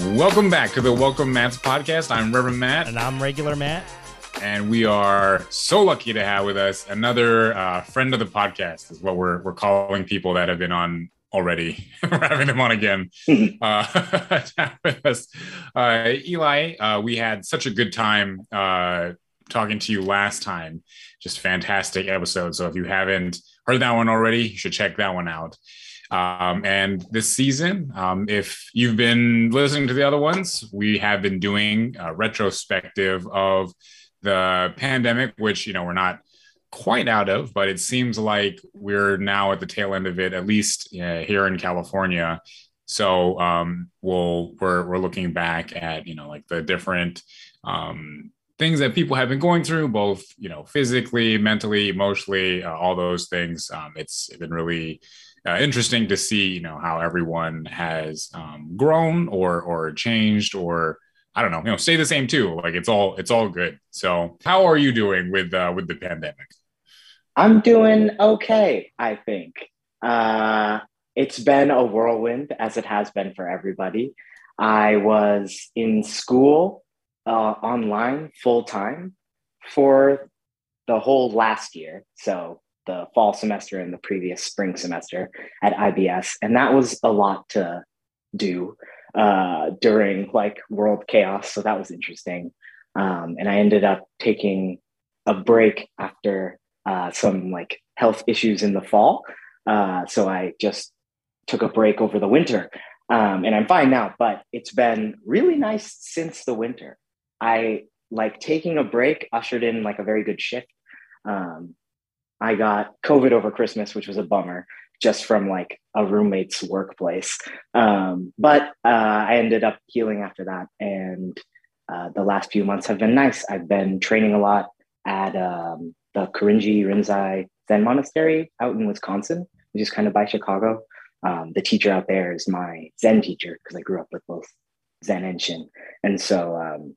Welcome back to the Welcome Matt's podcast. I'm Reverend Matt. And I'm regular Matt. And we are so lucky to have with us another uh, friend of the podcast, is what we're, we're calling people that have been on already. we're having them on again. uh, with us. Uh, Eli, uh, we had such a good time uh, talking to you last time. Just fantastic episode. So if you haven't heard that one already, you should check that one out. Um, and this season, um, if you've been listening to the other ones, we have been doing a retrospective of the pandemic, which, you know, we're not quite out of, but it seems like we're now at the tail end of it, at least uh, here in California. So um, we'll we're we're looking back at you know like the different um, things that people have been going through, both you know physically, mentally, emotionally, uh, all those things. Um, it's been really uh, interesting to see, you know, how everyone has um, grown or or changed or I don't know, you know, stay the same too. Like it's all it's all good. So, how are you doing with uh, with the pandemic? I'm doing okay. I think uh, it's been a whirlwind, as it has been for everybody. I was in school uh, online full time for the whole last year. So the fall semester and the previous spring semester at IBS. And that was a lot to do uh, during like world chaos. So that was interesting. Um, and I ended up taking a break after uh, some like health issues in the fall. Uh, so I just took a break over the winter. Um, and I'm fine now, but it's been really nice since the winter. I like taking a break ushered in like a very good shift. Um, I got COVID over Christmas, which was a bummer just from like a roommate's workplace. Um, but uh, I ended up healing after that. And uh, the last few months have been nice. I've been training a lot at um, the Korinji Rinzai Zen Monastery out in Wisconsin, which is kind of by Chicago. Um, the teacher out there is my Zen teacher because I grew up with both Zen and Shin. And so um,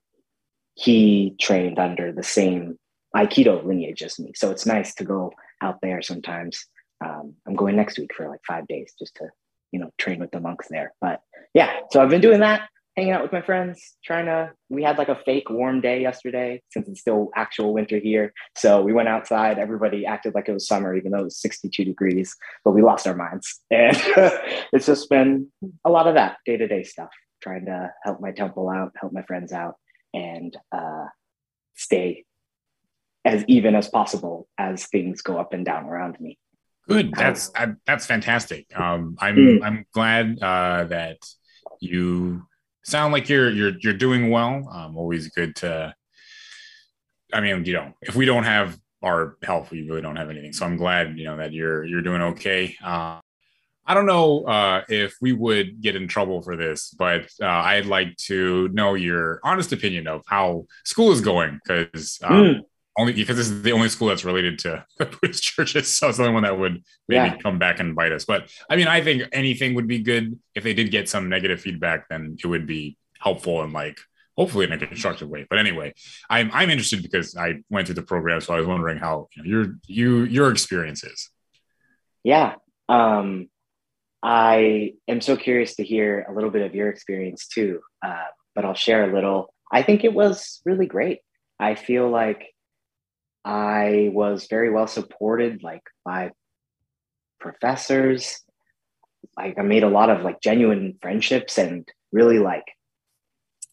he trained under the same Aikido lineage as me. So it's nice to go out there sometimes. Um, I'm going next week for like five days just to, you know, train with the monks there. But yeah, so I've been doing that, hanging out with my friends, trying to. We had like a fake warm day yesterday since it's still actual winter here. So we went outside. Everybody acted like it was summer, even though it was 62 degrees, but we lost our minds. And it's just been a lot of that day to day stuff, trying to help my temple out, help my friends out, and uh, stay as even as possible as things go up and down around me. Good. That's I, that's fantastic. Um, I'm mm. I'm glad uh, that you sound like you're you're you're doing well. Um, always good to. I mean, you know, if we don't have our health, we really don't have anything. So I'm glad you know that you're you're doing okay. Uh, I don't know uh, if we would get in trouble for this, but uh, I'd like to know your honest opinion of how school is going because um, mm only because this is the only school that's related to the Buddhist churches. So it's the only one that would maybe yeah. come back and bite us. But I mean, I think anything would be good if they did get some negative feedback, then it would be helpful and like hopefully in a constructive way. But anyway, I'm I'm interested because I went through the program, so I was wondering how you know, your you your experience is. Yeah. Um I am so curious to hear a little bit of your experience too. Uh, but I'll share a little. I think it was really great. I feel like I was very well supported, like by professors. Like I made a lot of like genuine friendships and really like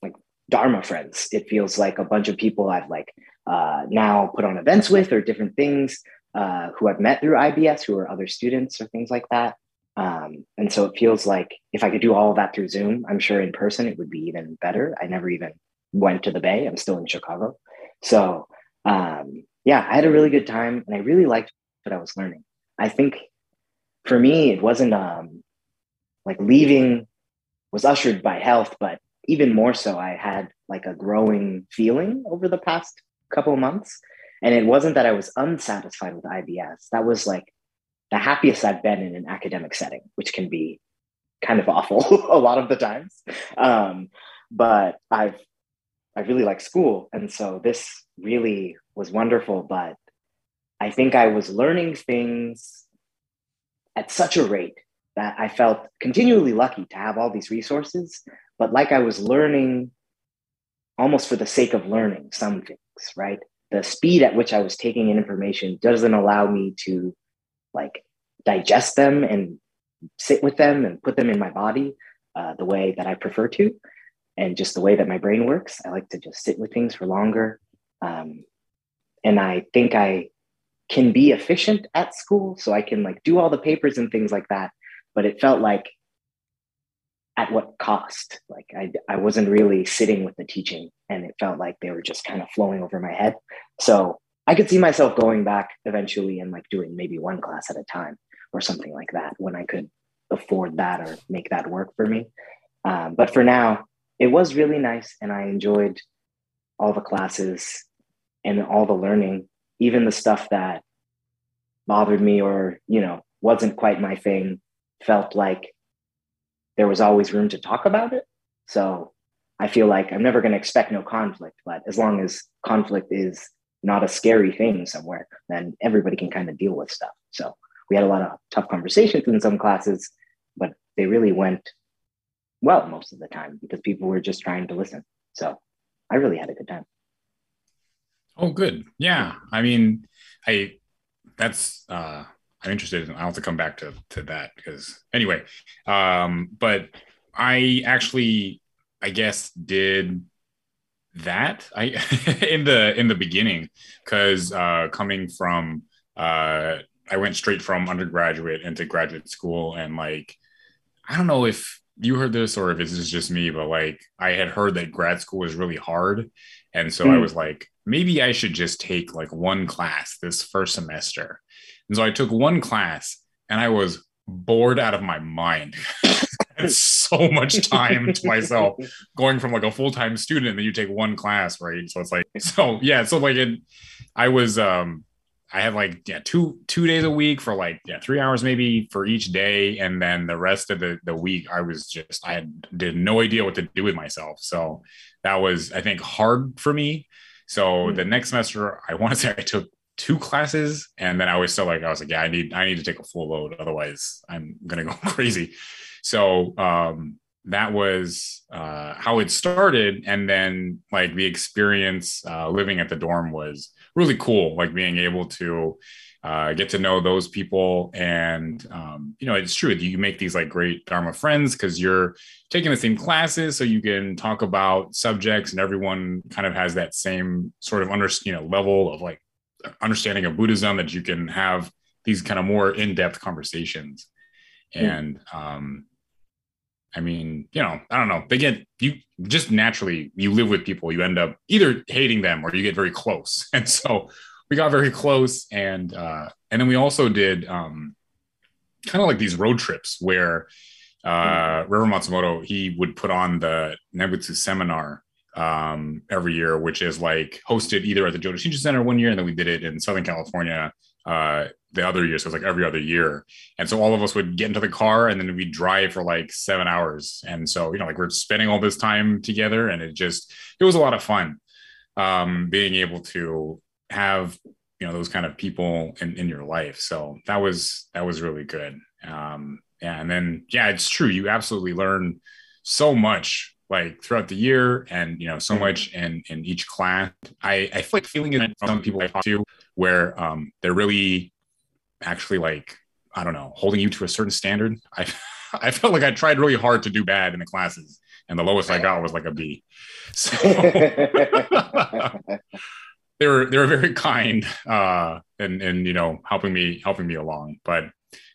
like Dharma friends. It feels like a bunch of people I've like uh, now put on events with or different things uh, who I've met through IBS, who are other students or things like that. Um, and so it feels like if I could do all of that through Zoom, I'm sure in person it would be even better. I never even went to the Bay. I'm still in Chicago. So um, yeah, I had a really good time and I really liked what I was learning. I think for me, it wasn't um, like leaving was ushered by health, but even more so, I had like a growing feeling over the past couple months. And it wasn't that I was unsatisfied with IBS. That was like the happiest I've been in an academic setting, which can be kind of awful a lot of the times. Um, but I've I really like school. And so this really was wonderful. But I think I was learning things at such a rate that I felt continually lucky to have all these resources, but like I was learning almost for the sake of learning some things, right? The speed at which I was taking in information doesn't allow me to like digest them and sit with them and put them in my body uh, the way that I prefer to, and just the way that my brain works. I like to just sit with things for longer. Um, and I think I can be efficient at school, so I can like do all the papers and things like that. But it felt like at what cost? Like I, I wasn't really sitting with the teaching, and it felt like they were just kind of flowing over my head. So I could see myself going back eventually and like doing maybe one class at a time or something like that when I could afford that or make that work for me. Um, but for now, it was really nice, and I enjoyed all the classes and all the learning, even the stuff that bothered me or you know wasn't quite my thing. Felt like there was always room to talk about it. So I feel like I'm never going to expect no conflict, but as long as conflict is not a scary thing somewhere, then everybody can kind of deal with stuff. So we had a lot of tough conversations in some classes, but they really went well most of the time because people were just trying to listen. So I really had a good time. Oh, good. Yeah. I mean, I, that's, uh, I'm interested in, I'll have to come back to, to that because anyway, um, but I actually, I guess did that I in the in the beginning because uh, coming from uh, I went straight from undergraduate into graduate school and like I don't know if you heard this or if this is just me, but like I had heard that grad school was really hard, and so mm. I hmm. was like maybe I should just take like one class this first semester, and so I took one class and I was bored out of my mind. so much time to myself going from like a full-time student and then you take one class right so it's like so yeah so like it i was um i had like yeah two two days a week for like yeah three hours maybe for each day. And then the rest of the the week i was just i had did no idea what to do with myself. So that was i think hard for me. So mm-hmm. the next semester i want to say i took two classes. And then i was still like i was like yeah i need i need to take a full load. Otherwise i'm gonna go crazy. So um, that was uh, how it started. And then like the experience uh, living at the dorm was really cool, like being able to uh, get to know those people. And, um, you know, it's true. You make these like great Dharma friends because you're taking the same classes. So you can talk about subjects and everyone kind of has that same sort of under, you know, level of like understanding of Buddhism that you can have these kind of more in-depth conversations. And um, I mean, you know, I don't know. They get you just naturally you live with people, you end up either hating them or you get very close. And so we got very close and uh and then we also did um kind of like these road trips where uh Reverend Matsumoto he would put on the Nembutsu seminar um every year, which is like hosted either at the Jodo Shinshu Center one year, and then we did it in Southern California uh the other year. So it was like every other year. And so all of us would get into the car and then we'd drive for like seven hours. And so, you know, like we're spending all this time together and it just, it was a lot of fun um, being able to have, you know, those kind of people in, in your life. So that was, that was really good. Um, yeah. And then, yeah, it's true. You absolutely learn so much like throughout the year and you know so mm-hmm. much in in each class i i feel like feeling it from some people i talk to where um they're really actually like I don't know holding you to a certain standard. I I felt like I tried really hard to do bad in the classes, and the lowest I got was like a B. So they were they were very kind uh, and and you know helping me helping me along. But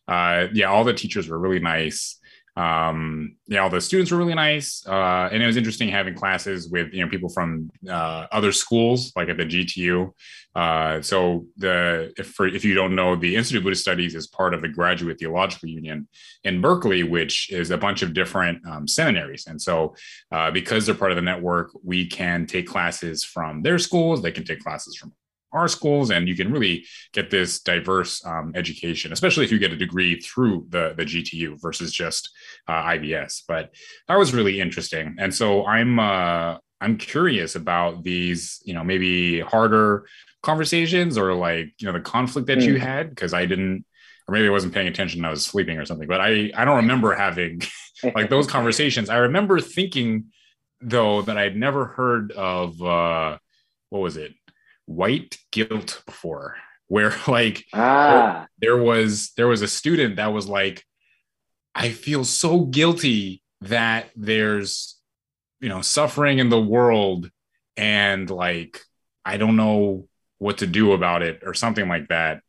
uh, yeah, all the teachers were really nice um, yeah, all the students were really nice, uh, and it was interesting having classes with you know people from uh, other schools, like at the GTU. Uh, so the if for, if you don't know, the Institute of Buddhist Studies is part of the Graduate Theological Union in Berkeley, which is a bunch of different um, seminaries. And so uh, because they're part of the network, we can take classes from their schools. They can take classes from our schools and you can really get this diverse um, education especially if you get a degree through the, the gtu versus just uh, ibs but that was really interesting and so i'm uh, i'm curious about these you know maybe harder conversations or like you know the conflict that mm. you had because i didn't or maybe I wasn't paying attention. I was sleeping or something. But I I don't remember having like those conversations. I remember thinking though that I'd never heard of uh, what was it, white guilt before, where like ah. there, was there was a student that was like, I feel so guilty that there's you know suffering in the world and like I don't know what to do about it or something like that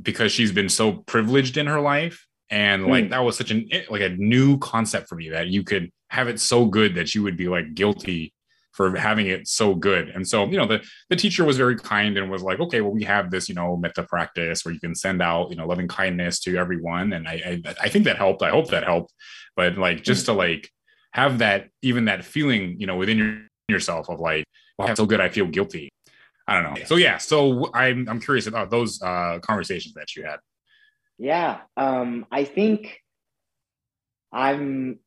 because she's been so privileged in her life and like mm. that was such an like a new concept for me that you could have it so good that you would be like guilty for having it so good. And so you know the the teacher was very kind and was like okay well we have this you know metta practice where you can send out you know loving kindness to everyone. And i i, I think that helped. I hope that helped. But like just to like have that even that feeling you know within your, yourself of like well, it's so good. I feel guilty. I don't know. So yeah, so I'm I'm curious about those uh, conversations that you had. Yeah, um, I think I'm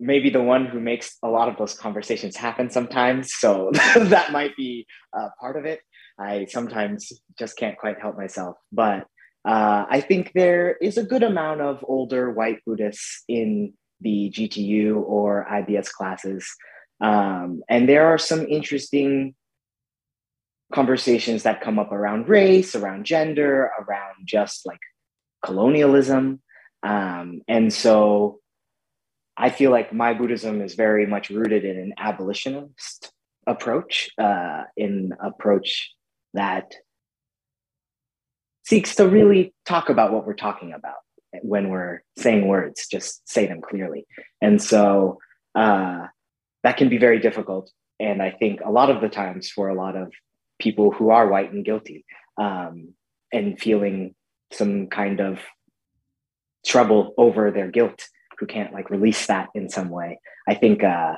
maybe the one who makes a lot of those conversations happen sometimes. So that might be uh, part of it. I sometimes just can't quite help myself, but uh, I think there is a good amount of older white Buddhists in the GTU or IBS classes. Um, and there are some interesting conversations that come up around race, around gender, around just like colonialism. Um, and so I feel like my Buddhism is very much rooted in an abolitionist approach, uh, in approach that seeks to really talk about what we're talking about when we're saying words, just say them clearly. And so uh, that can be very difficult. And I think a lot of the times for a lot of people who are white and guilty um, and feeling some kind of trouble over their guilt who can't like release that in some way i think uh,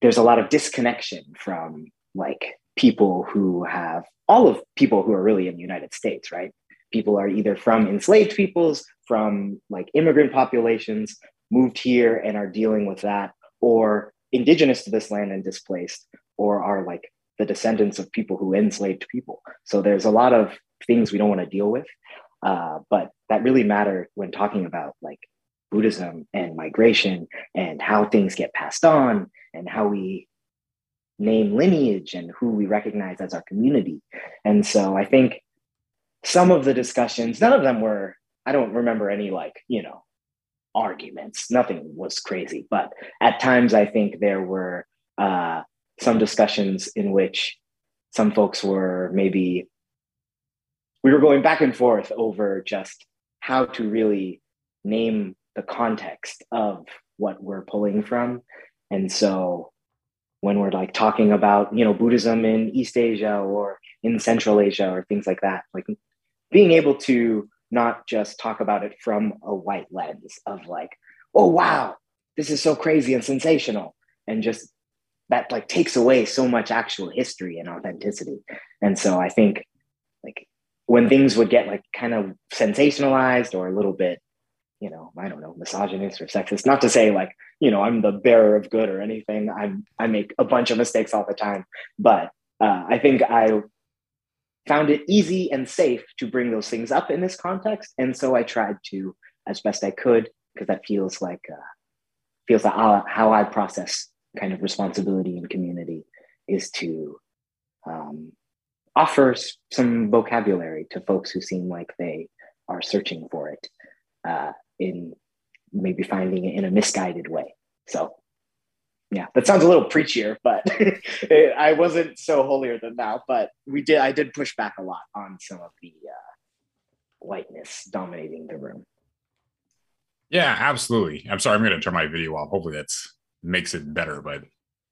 there's a lot of disconnection from like people who have all of people who are really in the united states right people are either from enslaved peoples from like immigrant populations moved here and are dealing with that or indigenous to this land and displaced or are like the descendants of people who enslaved people. So there's a lot of things we don't want to deal with, uh, but that really matter when talking about like Buddhism and migration and how things get passed on and how we name lineage and who we recognize as our community. And so I think some of the discussions, none of them were, I don't remember any like, you know, arguments. Nothing was crazy. But at times I think there were uh, some discussions in which some folks were maybe we were going back and forth over just how to really name the context of what we're pulling from and so when we're like talking about you know buddhism in east asia or in central asia or things like that like being able to not just talk about it from a white lens of like oh wow this is so crazy and sensational and just that like takes away so much actual history and authenticity. And so I think like when things would get like kind of sensationalized or a little bit, you know, I don't know, misogynist or sexist, not to say like, you know, I'm the bearer of good or anything. I'm I make a bunch of mistakes all the time. But uh, I think I found it easy and safe to bring those things up in this context. And so I tried to as best I could, because that feels like uh, feels like how I process kind of responsibility and community is to um, offer some vocabulary to folks who seem like they are searching for it uh, in maybe finding it in a misguided way. So, yeah, that sounds a little preachier, but I wasn't so holier than thou. But we did, I did push back a lot on some of the uh, whiteness dominating the room. Yeah, absolutely. I'm sorry, I'm going to turn my video off. Hopefully, that makes it better, but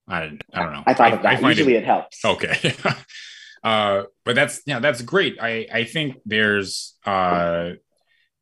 I I don't know. I thought of that. I Usually it, it helps. Okay. uh, but that's yeah, that's great. I I think there's uh,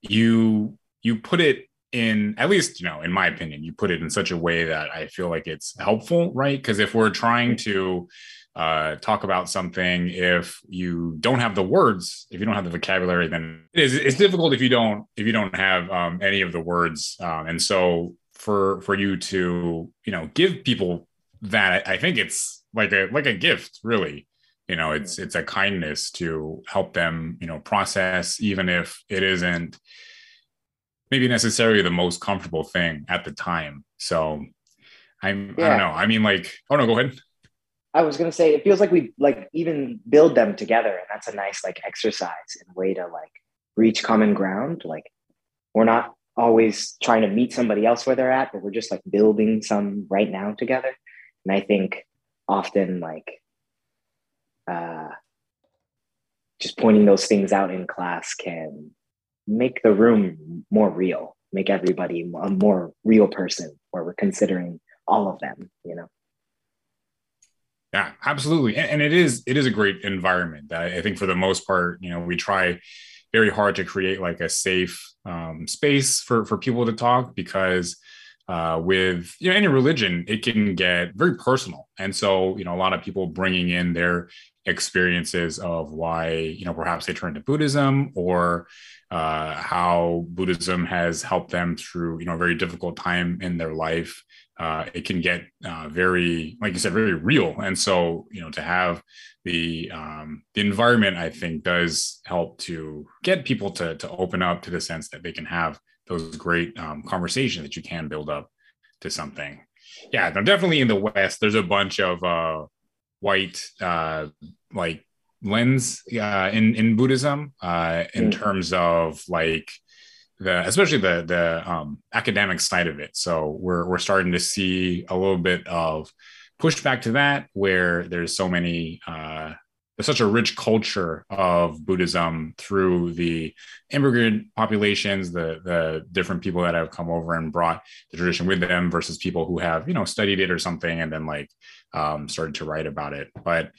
you you put it in at least you know in my opinion you put it in such a way that i feel like it's helpful right? Because if we're trying to uh, talk about something if you don't have the words if you don't have the vocabulary then it's, it's difficult if you don't if you don't have um, any of the words. Um, and so for for you to you know give people that i think it's like a like a gift really. You know it's it's a kindness to help them you know process even if it isn't maybe necessarily the most comfortable thing at the time. So i'm yeah. i don't know. I mean like oh no go ahead. I was going to say it feels like we like even build them together and that's a nice like exercise and way to like reach common ground. Like we're not always trying to meet somebody else where they're at but we're just like building some right now together. And i think often like uh, just pointing those things out in class can make the room more real, make everybody a more real person where we're considering all of them, you know? Yeah, absolutely. And, and it is, it is a great environment that I think for the most part, you know, we try very hard to create like a safe um, space for, for people to talk because uh, with you know any religion it can get very personal and so you know a lot of people bringing in their experiences of why you know perhaps they turned to buddhism or uh, how buddhism has helped them through you know a very difficult time in their life. Uh, it can get uh, very like you said very real. And so you know to have the um, the environment i think does help to get people to to open up to the sense that they can have those great um, conversations that you can build up to something. Yeah definitely in the west there's a bunch of uh white uh, like lens uh, in in Buddhism uh, in mm. terms of like the especially the the um, academic side of it. So we're we're starting to see a little bit of pushback to that, where there's so many uh, there's such a rich culture of Buddhism through the immigrant populations, the the different people that have come over and brought the tradition with them, versus people who have you know studied it or something and then like um, started to write about it. But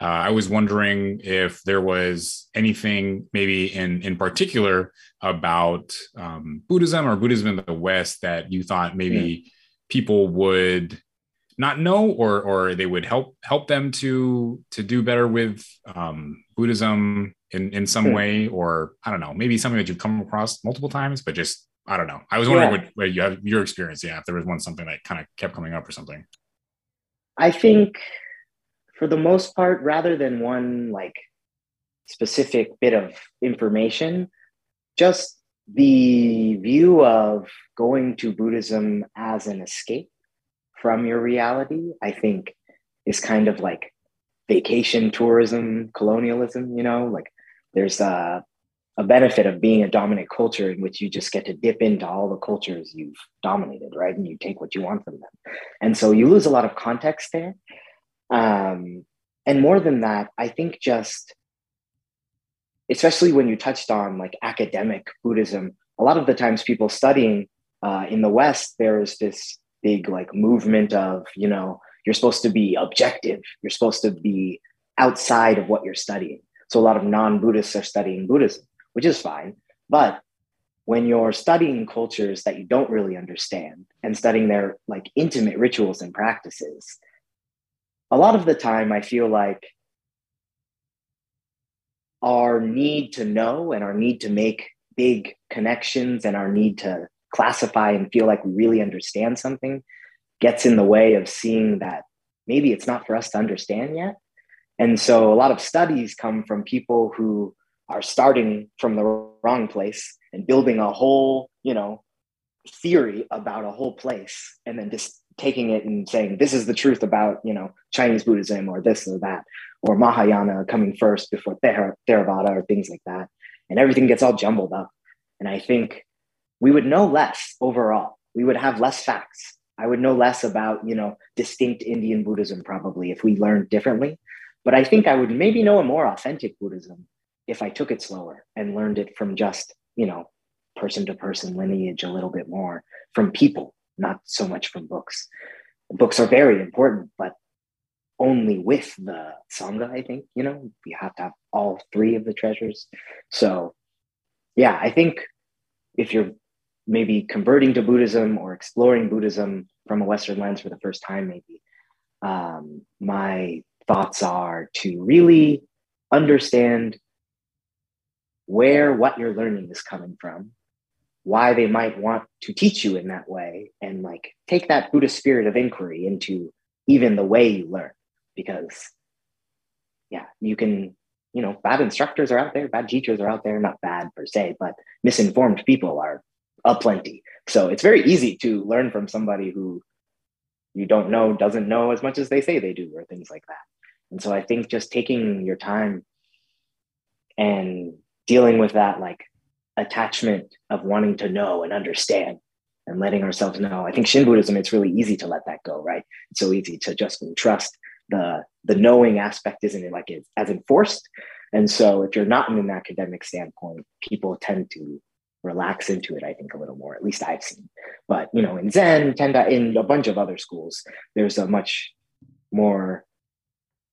uh, I was wondering if there was anything maybe in in particular about um, Buddhism or Buddhism in the West that you thought maybe mm. people would not know or or they would help help them to to do better with um, Buddhism in in some mm. way or I don't know maybe something that you've come across multiple times but just I don't know I was wondering yeah. what, what you have your experience yeah if there was one something that kind of kept coming up or something I think for the most part, rather than one like specific bit of information, just the view of going to Buddhism as an escape from your reality, I think is kind of like vacation tourism, colonialism, you know, like there's a, a benefit of being a dominant culture in which you just get to dip into all the cultures you've dominated, right? And you take what you want from them. And so you lose a lot of context there. Um, and more than that, I think just, especially when you touched on like academic Buddhism, a lot of the times people studying uh, in the West, there's this big like movement of, you know, you're supposed to be objective, you're supposed to be outside of what you're studying. So a lot of non Buddhists are studying Buddhism, which is fine. But when you're studying cultures that you don't really understand and studying their like intimate rituals and practices, a lot of the time I feel like our need to know and our need to make big connections and our need to classify and feel like we really understand something gets in the way of seeing that maybe it's not for us to understand yet. And so a lot of studies come from people who are starting from the wrong place and building a whole, you know, theory about a whole place and then just taking it and saying this is the truth about you know Chinese Buddhism or this or that or Mahayana coming first before Theravada or things like that, and everything gets all jumbled up. And I think we would know less overall. We would have less facts. I would know less about you know distinct Indian Buddhism probably if we learned differently. But I think I would maybe know a more authentic Buddhism if I took it slower and learned it from just you know person to person lineage a little bit more from people not so much from books. Books are very important, but only with the Sangha, I think, you know, we have to have all three of the treasures. So, yeah, I think if you're maybe converting to Buddhism or exploring Buddhism from a Western lens for the first time, maybe, um, my thoughts are to really understand where what you're learning is coming from why they might want to teach you in that way and like take that Buddhist spirit of inquiry into even the way you learn. Because yeah, you can, you know, bad instructors are out there, bad teachers are out there, not bad per se, but misinformed people are aplenty. So it's very easy to learn from somebody who you don't know, doesn't know as much as they say they do, or things like that. And so I think just taking your time and dealing with that like attachment of wanting to know and understand and letting ourselves know. I think Shin Buddhism, it's really easy to let that go, right? It's so easy to just trust the the knowing aspect isn't like it's as enforced. And so if you're not in an academic standpoint, people tend to relax into it, I think, a little more, at least I've seen. But you know, in Zen, Tendai, in a bunch of other schools, there's a much more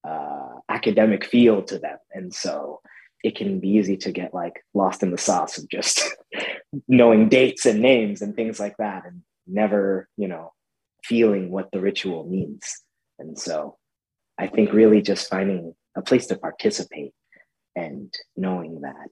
uh, academic feel to them. And so it can be easy to get like lost in the sauce of just knowing dates and names and things like that and never, you know, feeling what the ritual means. And so I think really just finding a place to participate and knowing that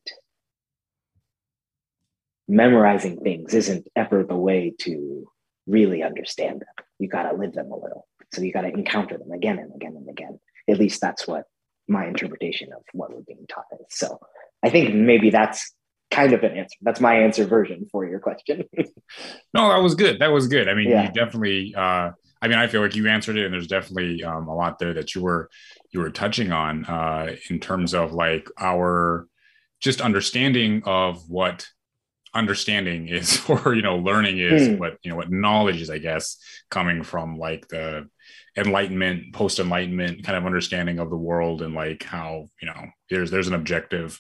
memorizing things isn't ever the way to really understand them. You got to live them a little. So you got to encounter them again and again and again. At least that's what my interpretation of what we're being taught is. So I think maybe that's kind of an answer. That's my answer version for your question. no, that was good. That was good. I mean, yeah. you definitely. Uh, I mean, I feel like you answered it, and there's definitely um, a lot there that you were you were touching on uh, in terms of like our just understanding of what understanding is or you know learning is mm. what you know what knowledge is i guess coming from like the enlightenment post enlightenment kind of understanding of the world and like how you know there's there's an objective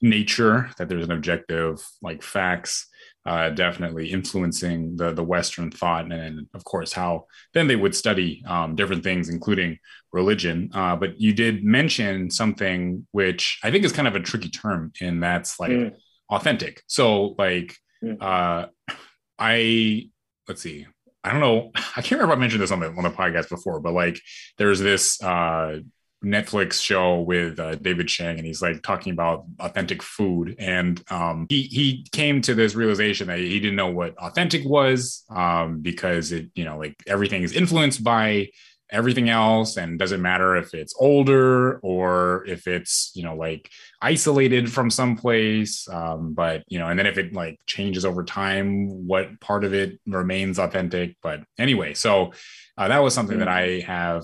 nature that there's an objective like facts uh, definitely influencing the the western thought and of course how then they would study um, different things including religion uh, but you did mention something which i think is kind of a tricky term and that's like mm. authentic so like mm. uh, i let's see I don't know. I can't remember if I mentioned this on the on the podcast before, but like there's this uh, Netflix show with uh, David Chang, and he's like talking about authentic food, and um, he he came to this realization that he didn't know what authentic was um, because it you know like everything is influenced by everything else and doesn't matter if it's older or if it's you know like isolated from someplace um, but you know and then if it like changes over time what part of it remains authentic? But anyway so uh, that was something that i have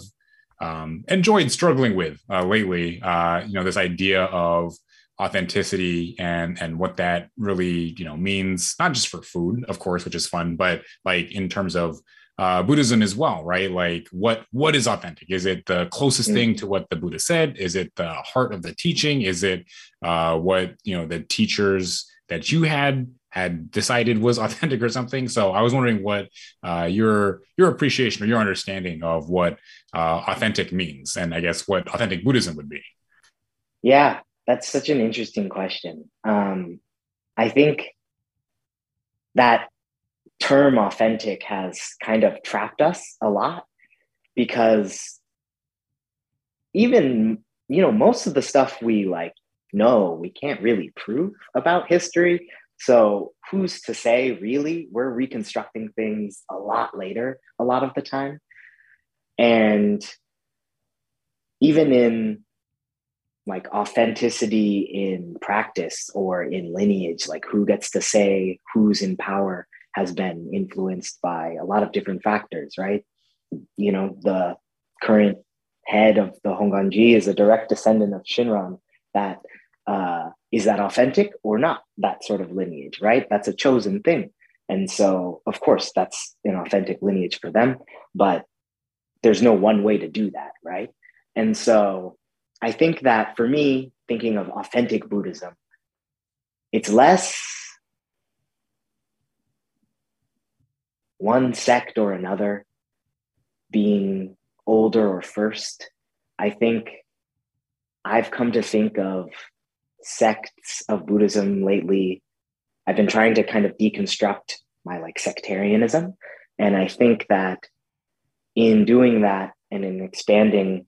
um, enjoyed struggling with uh, lately uh, you know this idea of authenticity and and what that really you know means not just for food of course which is fun but like in terms of uh, Buddhism as well, right? Like what what is authentic? Is it the closest mm. thing to what the Buddha said? Is it the heart of the teaching? Is it uh, what you know the teachers that you had had decided was authentic or something? So I was wondering what uh, your your appreciation or your understanding of what uh, authentic means, and I guess what authentic Buddhism would be. Yeah, that's such an interesting question. Um, I think that term authentic has kind of trapped us a lot because even you know most of the stuff we like know we can't really prove about history. So who's to say really we're reconstructing things a lot later a lot of the time? And even in like authenticity in practice or in lineage like who gets to say who's in power has been influenced by a lot of different factors, right? You know, the current head of the Honganji is a direct descendant of Shinran. That uh, is that authentic or not? That sort of lineage, right? That's a chosen thing. And so, of course, that's an authentic lineage for them, but there's no one way to do that, right? And so, I think that for me, thinking of authentic Buddhism, it's less one sect or another being older or first. I think I've come to think of sects of Buddhism lately. I've been trying to kind of deconstruct my like sectarianism. And I think that in doing that and in expanding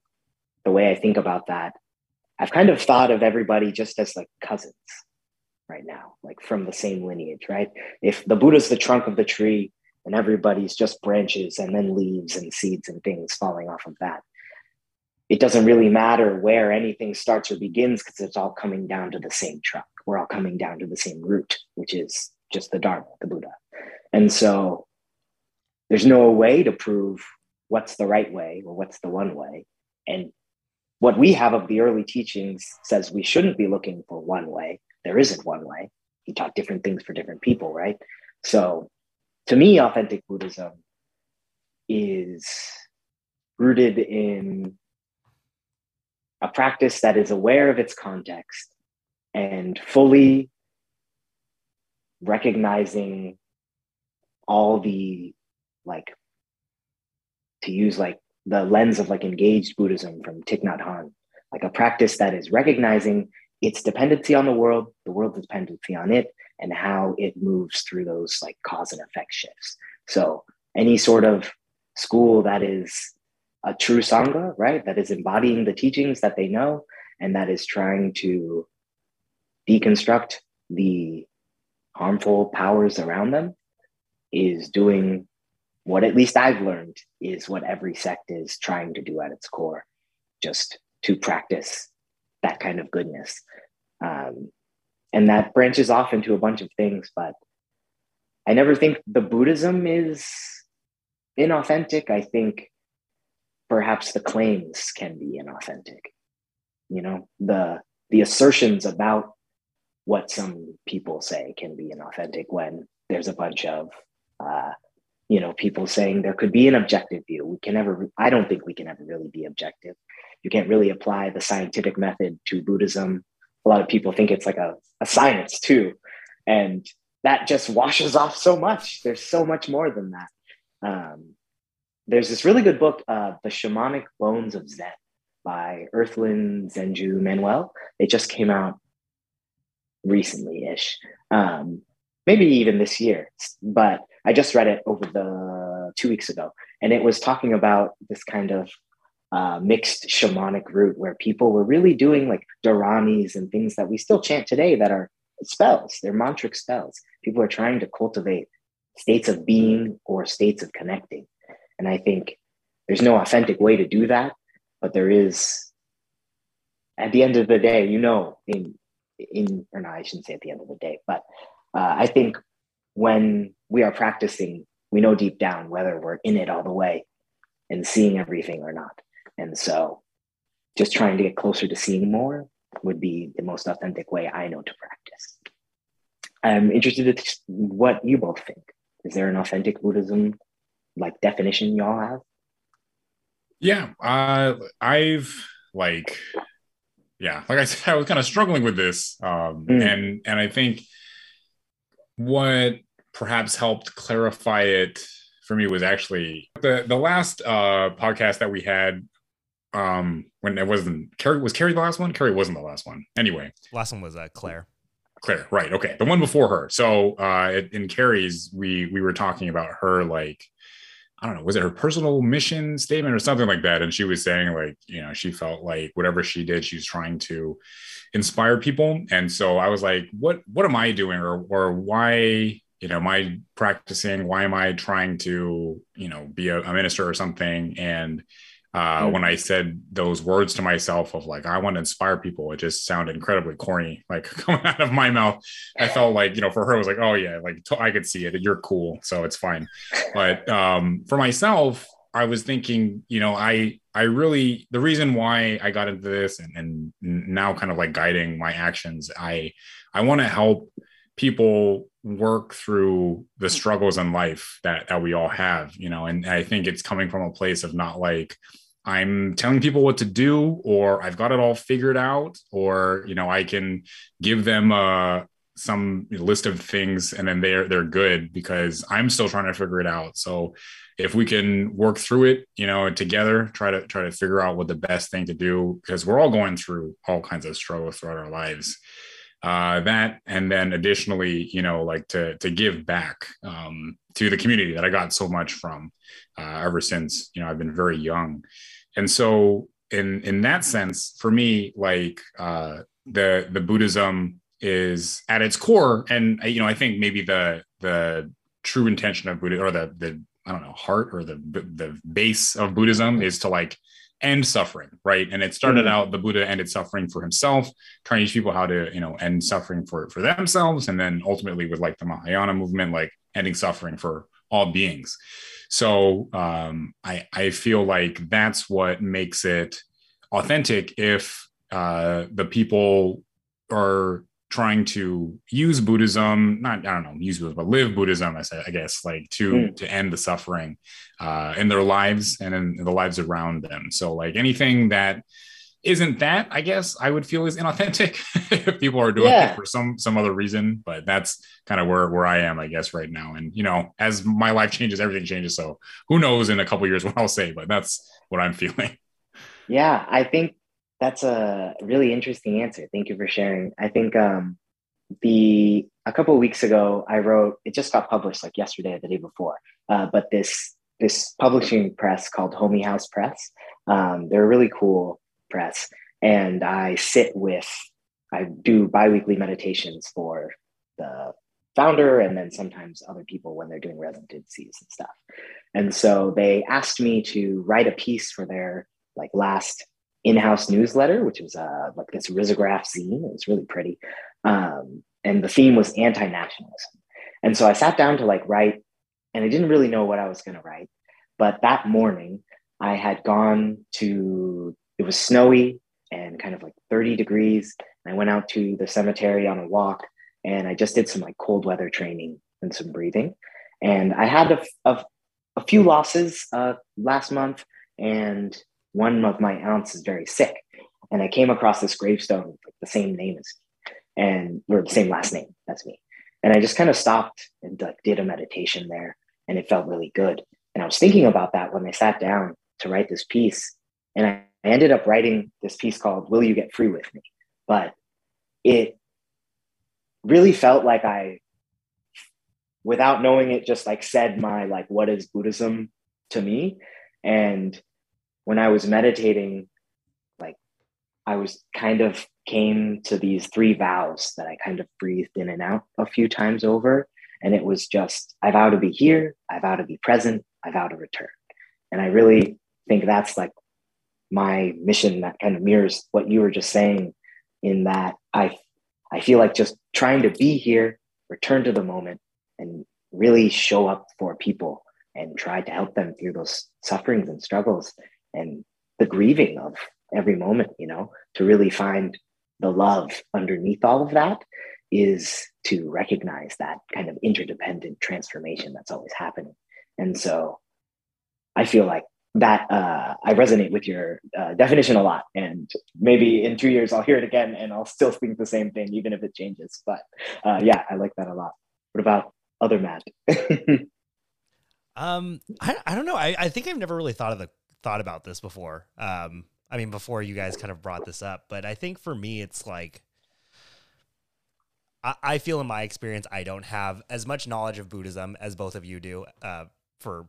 the way I think about that, I've kind of thought of everybody just as like cousins right now, like from the same lineage, right? If the Buddha's the trunk of the tree, and everybody's just branches and then leaves and seeds and things falling off of that. it doesn't really matter where anything starts or begins because it's all coming down to the same truck. We're all coming down to the same root, which is just the Dharma, the Buddha. And so there's no way to prove what's the right way or what's the one way. And what we have of the early teachings says we shouldn't be looking for one way. There isn't one way. He taught different things for different people, right? So to me, authentic Buddhism is rooted in a practice that is aware of its context and fully recognizing all the like to use like the lens of like engaged Buddhism from Thich Nhat Hanh, like a practice that is recognizing its dependency on the world, the world's dependency on it, and how it moves through those like cause and effect shifts. So any sort of school that is a true sangha, right, that is embodying the teachings that they know and that is trying to deconstruct the harmful powers around them is doing what at least I've learned is what every sect is trying to do at its core, just to practice that kind of goodness. Um, and that branches off into a bunch of things, but I never think the Buddhism is inauthentic. I think perhaps the claims can be inauthentic. You know, the the assertions about what some people say can be inauthentic when there's a bunch of uh, you know people saying there could be an objective view we can never i don't think we can ever really be objective you can't really apply the scientific method to buddhism a lot of people think it's like a, a science too. And that just washes off so much. There's so much more than that. Um, there's this really good book uh, the shamanic bones of zen by earthlyn zenju manuel. It just came out recently-ish. Um, maybe even this year. But I just read it over the two weeks ago, and it was talking about this kind of uh, mixed shamanic route where people were really doing like dharanis and things that we still chant today that are spells, they're mantric spells. People are trying to cultivate states of being or states of connecting. And I think there's no authentic way to do that, but there is at the end of the day, you know, in in or no, I shouldn't say at the end of the day, but uh, I think when we are practicing, we know deep down whether we're in it all the way and seeing everything or not. And so just trying to get closer to seeing more would be the most authentic way I know to practice. I'm interested in what you both think. Is there an authentic Buddhism like definition y'all have? Yeah, uh, I've like, yeah, like I said, I was kind of struggling with this, um, mm. and and I think what perhaps helped clarify it for me was actually the the last uh podcast that we had um when it wasn't Carrie was Carrie the last one? Carrie wasn't the last one. Anyway. Last one was uh Claire. Claire, right. Okay. The one before her. So uh in Carrie's we we were talking about her like I don't know, was it her personal mission statement or something like that? And she was saying, like, you know, she felt like whatever she did, she was trying to inspire people. And so I was like, what what am I doing? Or or why, you know, am I practicing? Why am I trying to, you know, be a, a minister or something? And uh, mm-hmm. when I said those words to myself of like, I want to inspire people, it just sounded incredibly corny, like coming out of my mouth. I felt like, you know, for her, it was like, oh yeah, like t- I could see it. You're cool. So it's fine. But um, for myself, I was thinking, you know, I, I really, the reason why I got into this and, and now kind of like guiding my actions, I, I want to help people work through the struggles in life that, that we all have, you know, and I think it's coming from a place of not like, I'm telling people what to do, or I've got it all figured out, or you know, I can give them uh, some list of things and then they're they're good because I'm still trying to figure it out. So if we can work through it, you know, together, try to try to figure out what the best thing to do because we're all going through all kinds of struggles throughout our lives. Uh, that and then additionally, you know, like to to give back um, to the community that I got so much from uh, ever since you know I've been very young. And so in in that sense for me like uh the the buddhism is at its core and you know i think maybe the the true intention of buddha or the the i don't know heart or the the base of buddhism is to like end suffering, right? And it started mm-hmm. out the Buddha ended suffering for himself, trying to teach people how to, you know, end suffering for for themselves, and then ultimately with like the Mahayana movement, like ending suffering for all beings. So um, I I feel like that's what makes it authentic if uh, the people are trying to use Buddhism, not I don't know, use Buddhism, but live Buddhism, I guess, like to mm. to end the suffering uh, in their lives and in, in the lives around them. So like anything that isn't that, I guess, I would feel is inauthentic if people are doing yeah. it for some some other reason. But that's kind of where where I am, I guess, right now. And you know, as my life changes, everything changes. So who knows in a couple years what I'll say, but that's what I'm feeling. Yeah, I think that's a really interesting answer. Thank you for sharing. I think um, the a couple weeks ago, I wrote. It just got published like yesterday or the day before. Uh, but this this publishing press called Homie House Press. Um, they're a really cool press, and I sit with. I do biweekly meditations for the founder and then sometimes other people when they're doing residencies and stuff. And so they asked me to write a piece for their like last in-house newsletter, which was uh, like this risograph zine. It was really pretty, um, and the theme was anti-nationalism. And so I sat down to like write, and I didn't really know what I was going to write. But that morning, I had gone to. It was snowy and kind of like 30 degrees. I went out to the cemetery on a walk, and I just did some like cold weather training and some breathing. And I had a, a, a few losses uh, last month, and one of my aunts is very sick. And I came across this gravestone with the same name as me and or the same last name as me. And I just kind of stopped and like did a meditation there and it felt really good. And I was thinking about that when I sat down to write this piece. And I ended up writing this piece called Will You Get Free With Me? But it really felt like I, without knowing it, just like said my like, what is Buddhism to me? And when I was meditating, like I was kind of came to these three vows that I kind of breathed in and out a few times over. And it was just, I vow to be here, I vow to be present, I vow to return. And I really think that's like my mission that kind of mirrors what you were just saying in that I I feel like just trying to be here, return to the moment and really show up for people and try to help them through those sufferings and struggles and the grieving of every moment, you know, to really find the love underneath all of that is to recognize that kind of interdependent transformation that's always happening. And so I feel like that uh, I resonate with your uh, definition a lot. And maybe in two years I'll hear it again and I'll still think the same thing, even if it changes. But uh, yeah, I like that a lot. What about other Matt? um, I, I don't know. I, I think I've never really thought of the thought about this before. Um, I mean, before you guys kind of brought this up, but I think for me, it's like, I, I feel in my experience, I don't have as much knowledge of Buddhism as both of you do, uh, for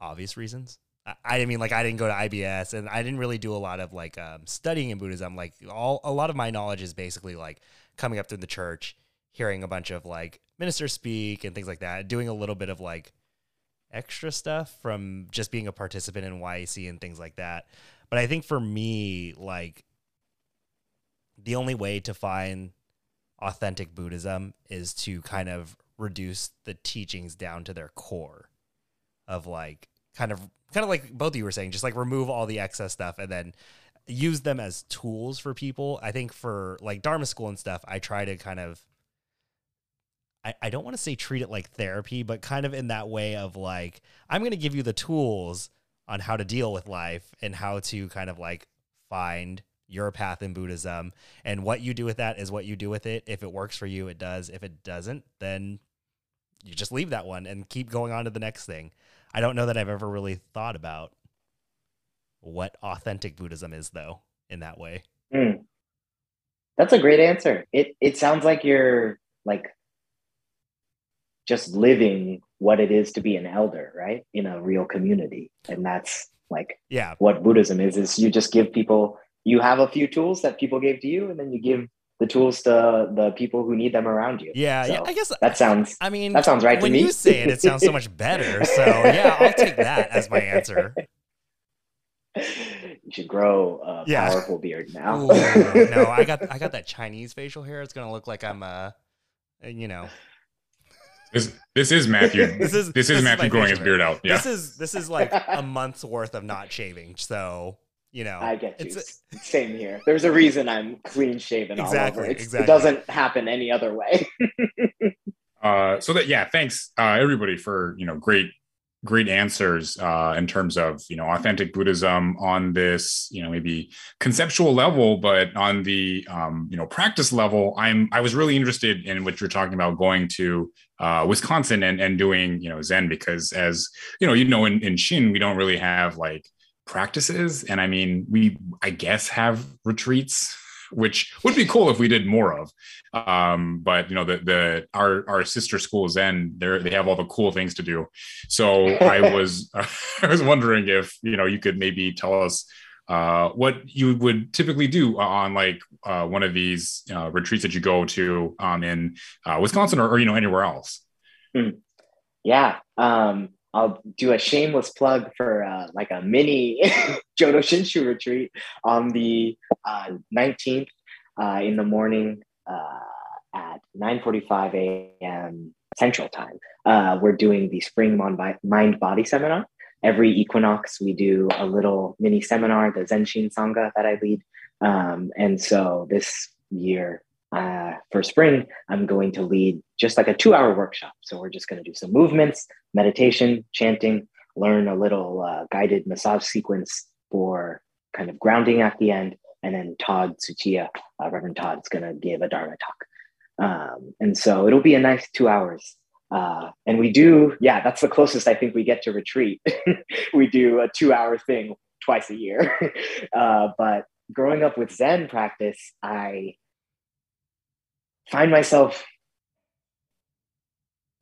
obvious reasons. I, I mean, like I didn't go to IBS and I didn't really do a lot of like um, studying in Buddhism. Like all, a lot of my knowledge is basically like coming up through the church, hearing a bunch of like ministers speak and things like that, doing a little bit of like extra stuff from just being a participant in YC and things like that. But I think for me, like the only way to find authentic Buddhism is to kind of reduce the teachings down to their core of like kind of kind of like both of you were saying, just like remove all the excess stuff and then use them as tools for people. I think for like Dharma school and stuff, I try to kind of I, don't want to say treat it like therapy, but kind of in that way of like, I'm going to give you the tools on how to deal with life and how to kind of like find your path in Buddhism. And what you do with that is what you do with it. If it works for you, it does. If it doesn't, then you just leave that one and keep going on to the next thing. I don't know that I've ever really thought about what authentic Buddhism is, though, in that way. Mm. That's a great answer. It it sounds like you're like just living what it is to be an elder, right? In a real community. And that's like yeah what Buddhism is is you just give people you have a few tools that people gave to you and then you give the tools to the people who need them around you. Yeah, so yeah. I guess that sounds. I mean, that sounds right when to me. you say it, it sounds so much better. So yeah, I'll take that as my answer. you should grow a Yeah. powerful beard now. Ooh, no, I got I got that Chinese facial hair. It's gonna look like I'm uh, you know, This this is Matthew. This is- this this is is Matthew my growing his beard out. Yeah. this is this is like a month's worth of not shaving. So you know, I get you. It's Same here. There's a reason I'm clean shaven all Exactly, over. Exactly. It doesn't happen any other way. Uh, so that yeah, thanks uh, everybody for you know great great answers uh, in terms of you know authentic Buddhism on this you know maybe conceptual level, but on the um, you know practice level, I'm I was really interested in what you're talking about going to uh, Wisconsin and and doing you know Zen because as you know you know in, in Shin we don't really have like practices. And I mean we I guess have retreats which would be cool if we did more of. Um but you know the the our our sister school zen they they have all the cool things to do. So i was i was wondering if you know you could maybe tell us uh what you would typically do on like uh one of these uh, retreats that you go to um in uh, wisconsin or, or you know anywhere else. Yeah. Um, I'll do a shameless plug for uh, like a mini Jodo Shinshu retreat on the uh, 19th uh, in the morning uh, at 9:45 a.m. Central Time. Uh, we're doing the Spring Mind Body Seminar. Every equinox, we do a little mini seminar, the Zenshin Sangha that I lead. Um, and so this year, uh, for spring, I'm going to lead just like a two hour workshop. So we're just going to do some movements, meditation, chanting, learn a little uh, guided massage sequence for kind of grounding at the end. And then Todd Tsuchiya, uh, Reverend Todd, is going to give a Dharma talk. Um, and so it'll be a nice two hours. Uh, and we do, yeah, that's the closest I think we get to retreat. we do a two hour thing twice a year. uh, but growing up with Zen practice, I find myself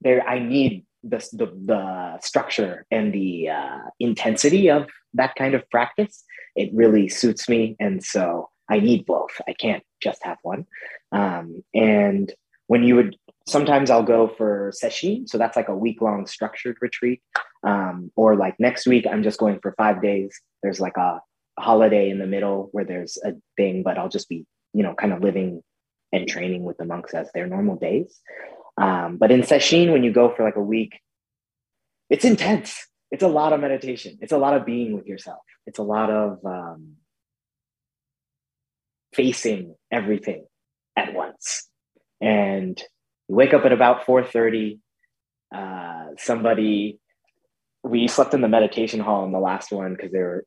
there. I need the, the, the structure and the uh, intensity of that kind of practice. It really suits me. And so I need both. I can't just have one. Um, and when you would, sometimes I'll go for sesshin. So that's like a week long structured retreat. Um, or like next week, I'm just going for five days. There's like a holiday in the middle where there's a thing, but I'll just be, you know, kind of living and training with the monks as their normal days. Um, but in sesshin, when you go for like a week, it's intense. It's a lot of meditation. It's a lot of being with yourself. It's a lot of um, facing everything at once. And you wake up at about 4.30. Uh, somebody, we slept in the meditation hall in the last one because they were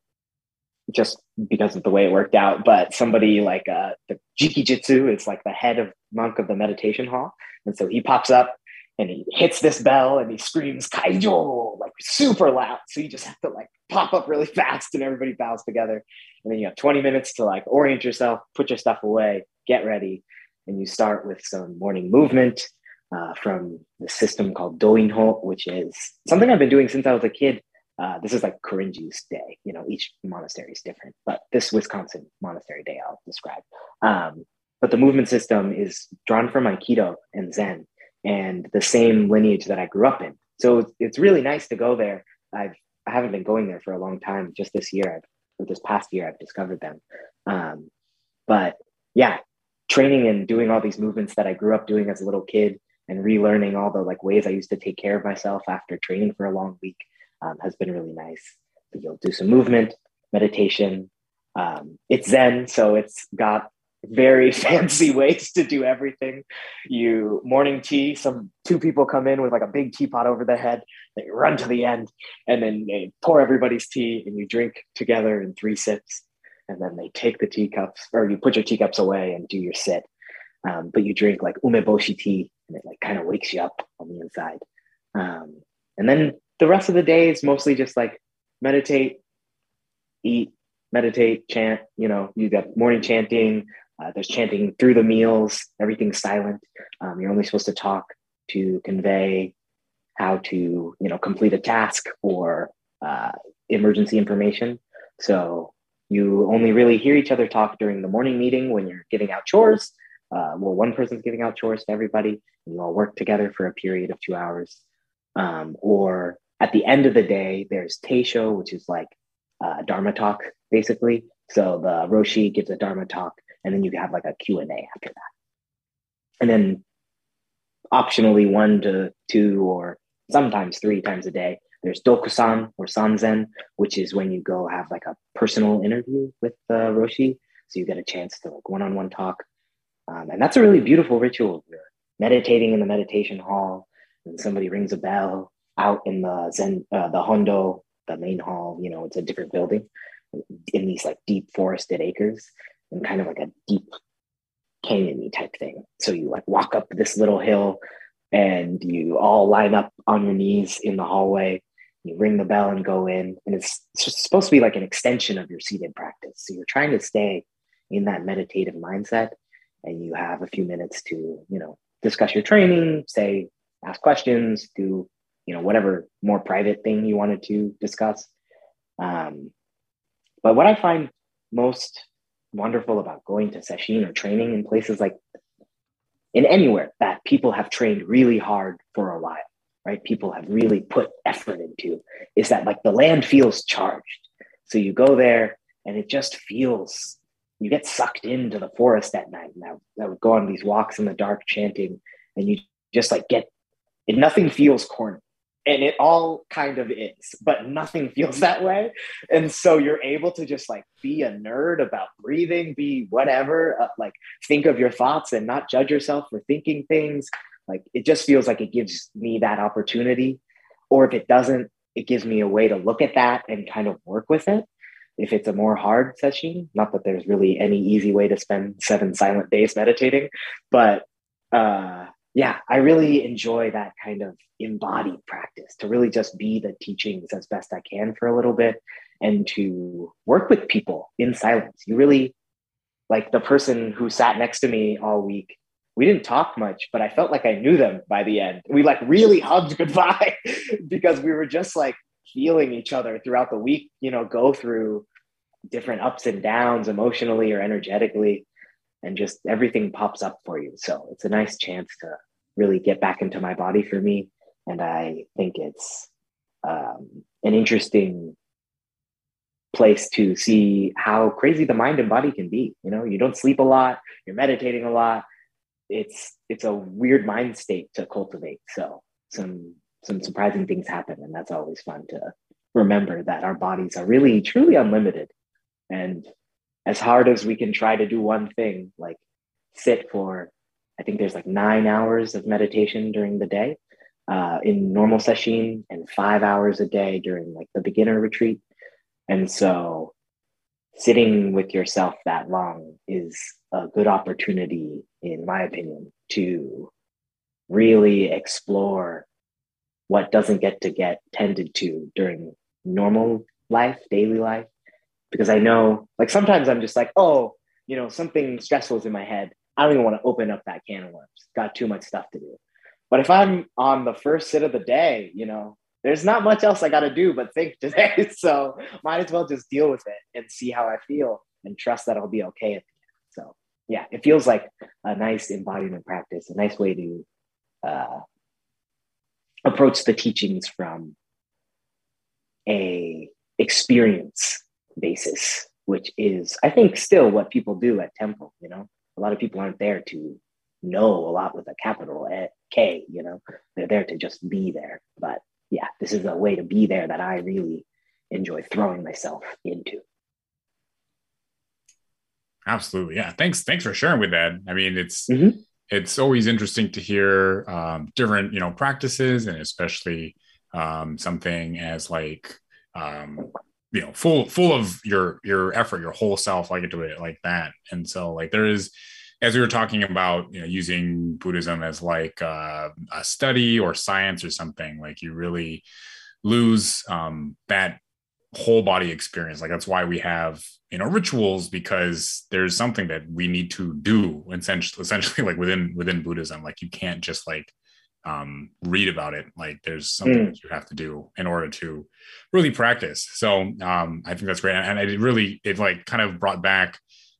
just because of the way it worked out. But somebody like uh, the Jikijitsu is like the head of monk of the meditation hall. And so he pops up and he hits this bell and he screams Kaijo like super loud. So you just have to like pop up really fast and everybody bows together. And then you have 20 minutes to like orient yourself, put your stuff away, get ready. And you start with some morning movement uh, from the system called Doinho, which is something I've been doing since I was a kid. Uh, this is like Korinji's day. You know, each monastery is different, but this Wisconsin monastery day I'll describe. Um, but the movement system is drawn from Aikido and Zen and the same lineage that I grew up in. So it's, it's really nice to go there. I've I haven't been going there for a long time. Just this year, I've, this past year, I've discovered them. Um, but yeah, training and doing all these movements that I grew up doing as a little kid and relearning all the like ways I used to take care of myself after training for a long week um, has been really nice. So you'll do some movement, meditation. Um, it's Zen, so it's got very fancy ways to do everything. You morning tea, some two people come in with like a big teapot over their head. They run to the end, and then they pour everybody's tea, and you drink together in three sips. And then they take the teacups, or you put your teacups away and do your sit. Um, but you drink like umeboshi tea, and it like kind of wakes you up on the inside. Um, and then the rest of the day is mostly just like meditate, eat, meditate, chant. You know, you got morning chanting. Uh, there's chanting through the meals. Everything's silent. Um, you're only supposed to talk to convey how to, you know, complete a task or uh, emergency information. So you only really hear each other talk during the morning meeting when you're giving out chores. Uh, well, one person's giving out chores to everybody, and you all work together for a period of two hours. Um, or at the end of the day, there's Teisho, which is like uh, Dharma talk basically. So the Roshi gives a Dharma talk, and then you have like a Q&A after that. And then optionally one to two or sometimes three times a day. There's Dokusan or Sanzen, which is when you go have like a personal interview with the Roshi. So you get a chance to like one-on-one talk. Um, and that's a really beautiful ritual. You're meditating in the meditation hall and somebody rings a bell out in the Zen, uh, the Hondo, the main hall, you know, it's a different building in these like deep forested acres and kind of like a deep canyon type thing. So you like walk up this little hill and you all line up on your knees in the hallway. You ring the bell and go in, and it's, it's supposed to be like an extension of your seated practice. So you're trying to stay in that meditative mindset, and you have a few minutes to, you know, discuss your training, say, ask questions, do, you know, whatever more private thing you wanted to discuss. Um, but what I find most wonderful about going to sesshin or training in places like in anywhere that people have trained really hard for a while, right? People have really put effort into is that like the land feels charged. So you go there and it just feels you get sucked into the forest at night. And I, I would go on these walks in the dark chanting, and you just like get it, nothing feels corny and it all kind of is but nothing feels that way. And so you're able to just like be a nerd about breathing be whatever uh, like think of your thoughts and not judge yourself for thinking things. Like it just feels like it gives me that opportunity. Or if it doesn't it gives me a way to look at that and kind of work with it. If it's a more hard sesshin not that there's really any easy way to spend seven silent days meditating but uh yeah, I really enjoy that kind of embodied practice to really just be the teachings as best I can for a little bit and to work with people in silence. You really, like the person who sat next to me all week, we didn't talk much, but I felt like I knew them by the end. We like really hugged goodbye because we were just like feeling each other throughout the week, you know, go through different ups and downs emotionally or energetically and just everything pops up for you. So it's a nice chance to really get back into my body for me. And I think it's um, an interesting place to see how crazy the mind and body can be. You know, you don't sleep a lot, you're meditating a lot. It's it's a weird mind state to cultivate. So some some surprising things happen, and that's always fun to remember that our bodies are really truly unlimited. And as hard as we can try to do one thing, like sit for I think there's like nine hours of meditation during the day uh, in normal sesshin and five hours a day during like the beginner retreat. And so sitting with yourself that long is a good opportunity, in my opinion, to really explore what doesn't get to get tended to during normal life, daily life. Because I know, like, sometimes I'm just like, oh, you know, something stressful is in my head. I don't even want to open up that can of worms. Got too much stuff to do. But if I'm on the first sit of the day, you know, there's not much else I got to do but think today. So might as well just deal with it and see how I feel and trust that I'll be okay. So yeah, it feels like a nice embodiment practice, a nice way to uh, approach the teachings from a experience basis, which is I think still what people do at Temple. You know, a lot of people aren't there to know a lot with a capital K, you know, they're there to just be there. But yeah, this is a way to be there that I really enjoy throwing myself into. Absolutely. Yeah. Thanks. Thanks for sharing with that. I mean, it's, mm-hmm. it's always interesting to hear um, different, you know, practices and especially um, something as like, um, you know full full of your your effort your whole self like into it like that. And so like there is as we were talking about you know using buddhism as like uh, a study or science or something like you really lose um, that whole body experience. Like that's why we have you know rituals because there's something that we need to do essentially essentially like within within buddhism. Like you can't just like um, read about it. Like there's something mm. that you have to do in order to really practice. So um, I think that's great. And it really, it like kind of brought back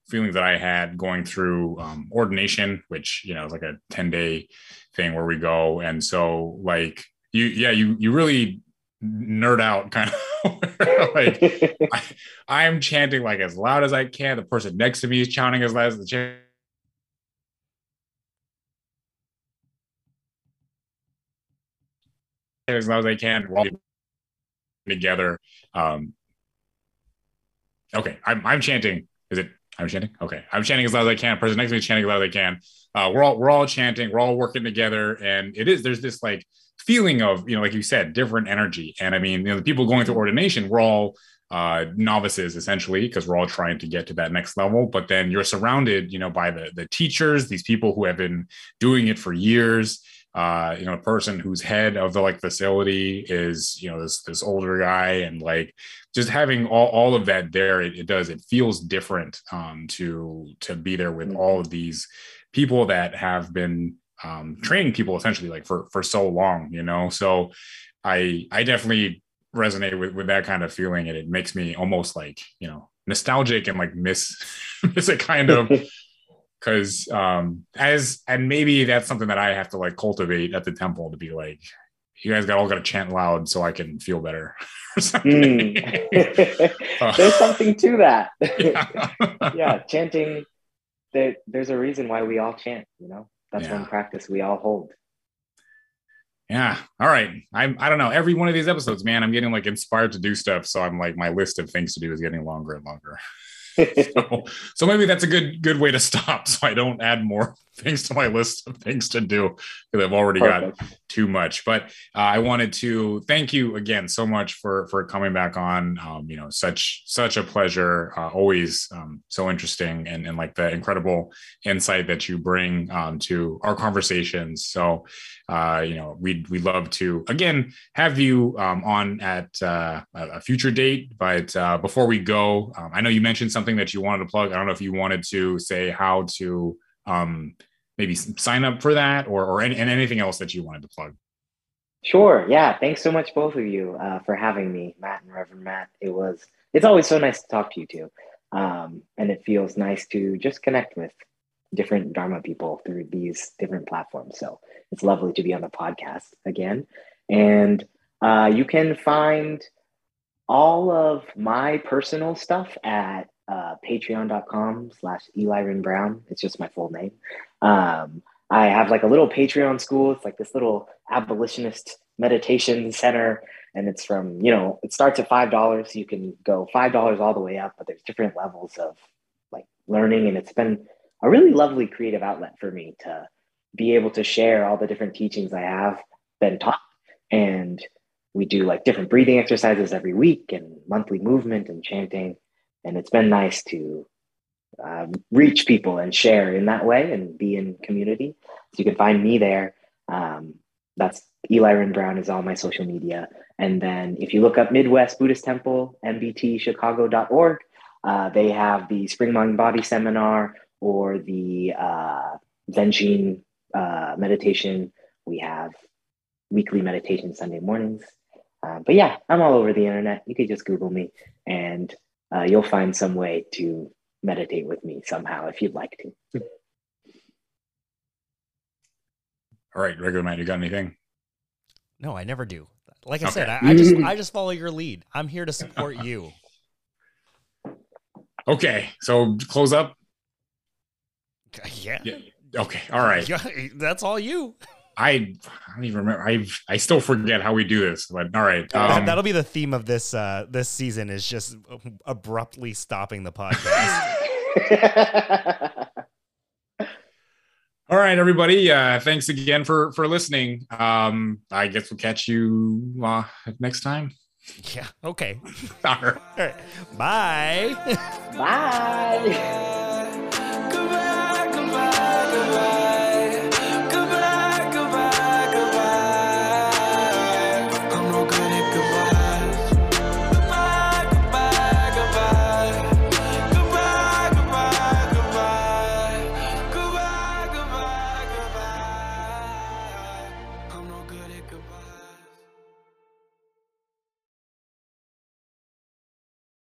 feelings that I had going through um, ordination, which, you know, is like a 10 day thing where we go. And so like you, yeah, you, you really nerd out kind of like I, I'm chanting like as loud as I can. The person next to me is chanting as loud as the chant. As loud as I can while together. Um, okay, I'm, I'm chanting. Is it? I'm chanting. Okay, I'm chanting as loud as I can. Person next to me chanting as loud as I can. Uh, we're all we're all chanting. We're all working together, and it is. There's this like feeling of you know like you said different energy and i mean you know the people going through ordination we're all uh, novices essentially because we're all trying to get to that next level but then you're surrounded you know by the the teachers these people who have been doing it for years uh, you know a person who's head of the like facility is you know this this older guy and like just having all, all of that there it, it does it feels different um, to to be there with mm-hmm. all of these people that have been um, training people essentially like for for so long, you know. So I I definitely resonate with with that kind of feeling, and it makes me almost like you know nostalgic and like miss miss a kind of because um as and maybe that's something that I have to like cultivate at the temple to be like you guys got all got to chant loud so I can feel better. mm. There's something to that. yeah. yeah, chanting. There, there's a reason why we all chant. You know, that's yeah. one practice we all hold. Yeah. All right. I'm I don't know. Every one of these episodes, man, I'm getting like inspired to do stuff. So I'm like my list of things to do is getting longer and longer. so, so, maybe that's a good good way to stop so I don't add more things to my list of things to do because I've already Perfect. got too much. But uh, I wanted to thank you again so much for for coming back on. Um, you know, such such a pleasure. Uh, always um, so interesting and and like the incredible insight that you bring um, to our conversations. So uh, you know, we'd we'd love to again have you um, on at uh, a future date. But uh, before we go, um, I know you mentioned something that you wanted to plug. I don't know if you wanted to say how to um, maybe sign up for that or or any, and anything else that you wanted to plug. Sure. Yeah. Thanks so much, both of you, uh, for having me, Matt and Reverend Matt. It was. It's always so nice to talk to you too, um, and it feels nice to just connect with different Dharma people through these different platforms. So it's lovely to be on the podcast again. And uh, you can find all of my personal stuff at uh, patreon.com slash Eli Brown. It's just my full name. Um, I have like a little Patreon school. It's like this little abolitionist meditation center. And it's from, you know, it starts at $5. You can go $5 all the way up, but there's different levels of like learning. And it's been a really lovely creative outlet for me to be able to share all the different teachings I have been taught. And we do like different breathing exercises every week and monthly movement and chanting. And it's been nice to uh, reach people and share in that way and be in community. So you can find me there. Um, that's Eli Ren Brown is all my social media. And then if you look up Midwest Buddhist Temple, mbtchicago.org, uh, they have the Spring Mind Body Seminar or the uh, Zenshin uh, meditation. We have weekly meditation Sunday mornings. Uh, but yeah, I'm all over the internet. You could just Google me and uh, you'll find some way to meditate with me somehow if you'd like to. All right, regular man, you got anything? No, I never do. Like I okay. said, I, I just I just follow your lead. I'm here to support you. Okay, so close up. Yeah. yeah. Okay. All right. Yeah, that's all you. I, I don't even remember. I I still forget how we do this. But all right, um, that'll be the theme of this uh, this season is just abruptly stopping the podcast. all right, everybody. Uh, thanks again for for listening. Um, I guess we'll catch you uh, next time. Yeah. Okay. all right. Bye. Bye.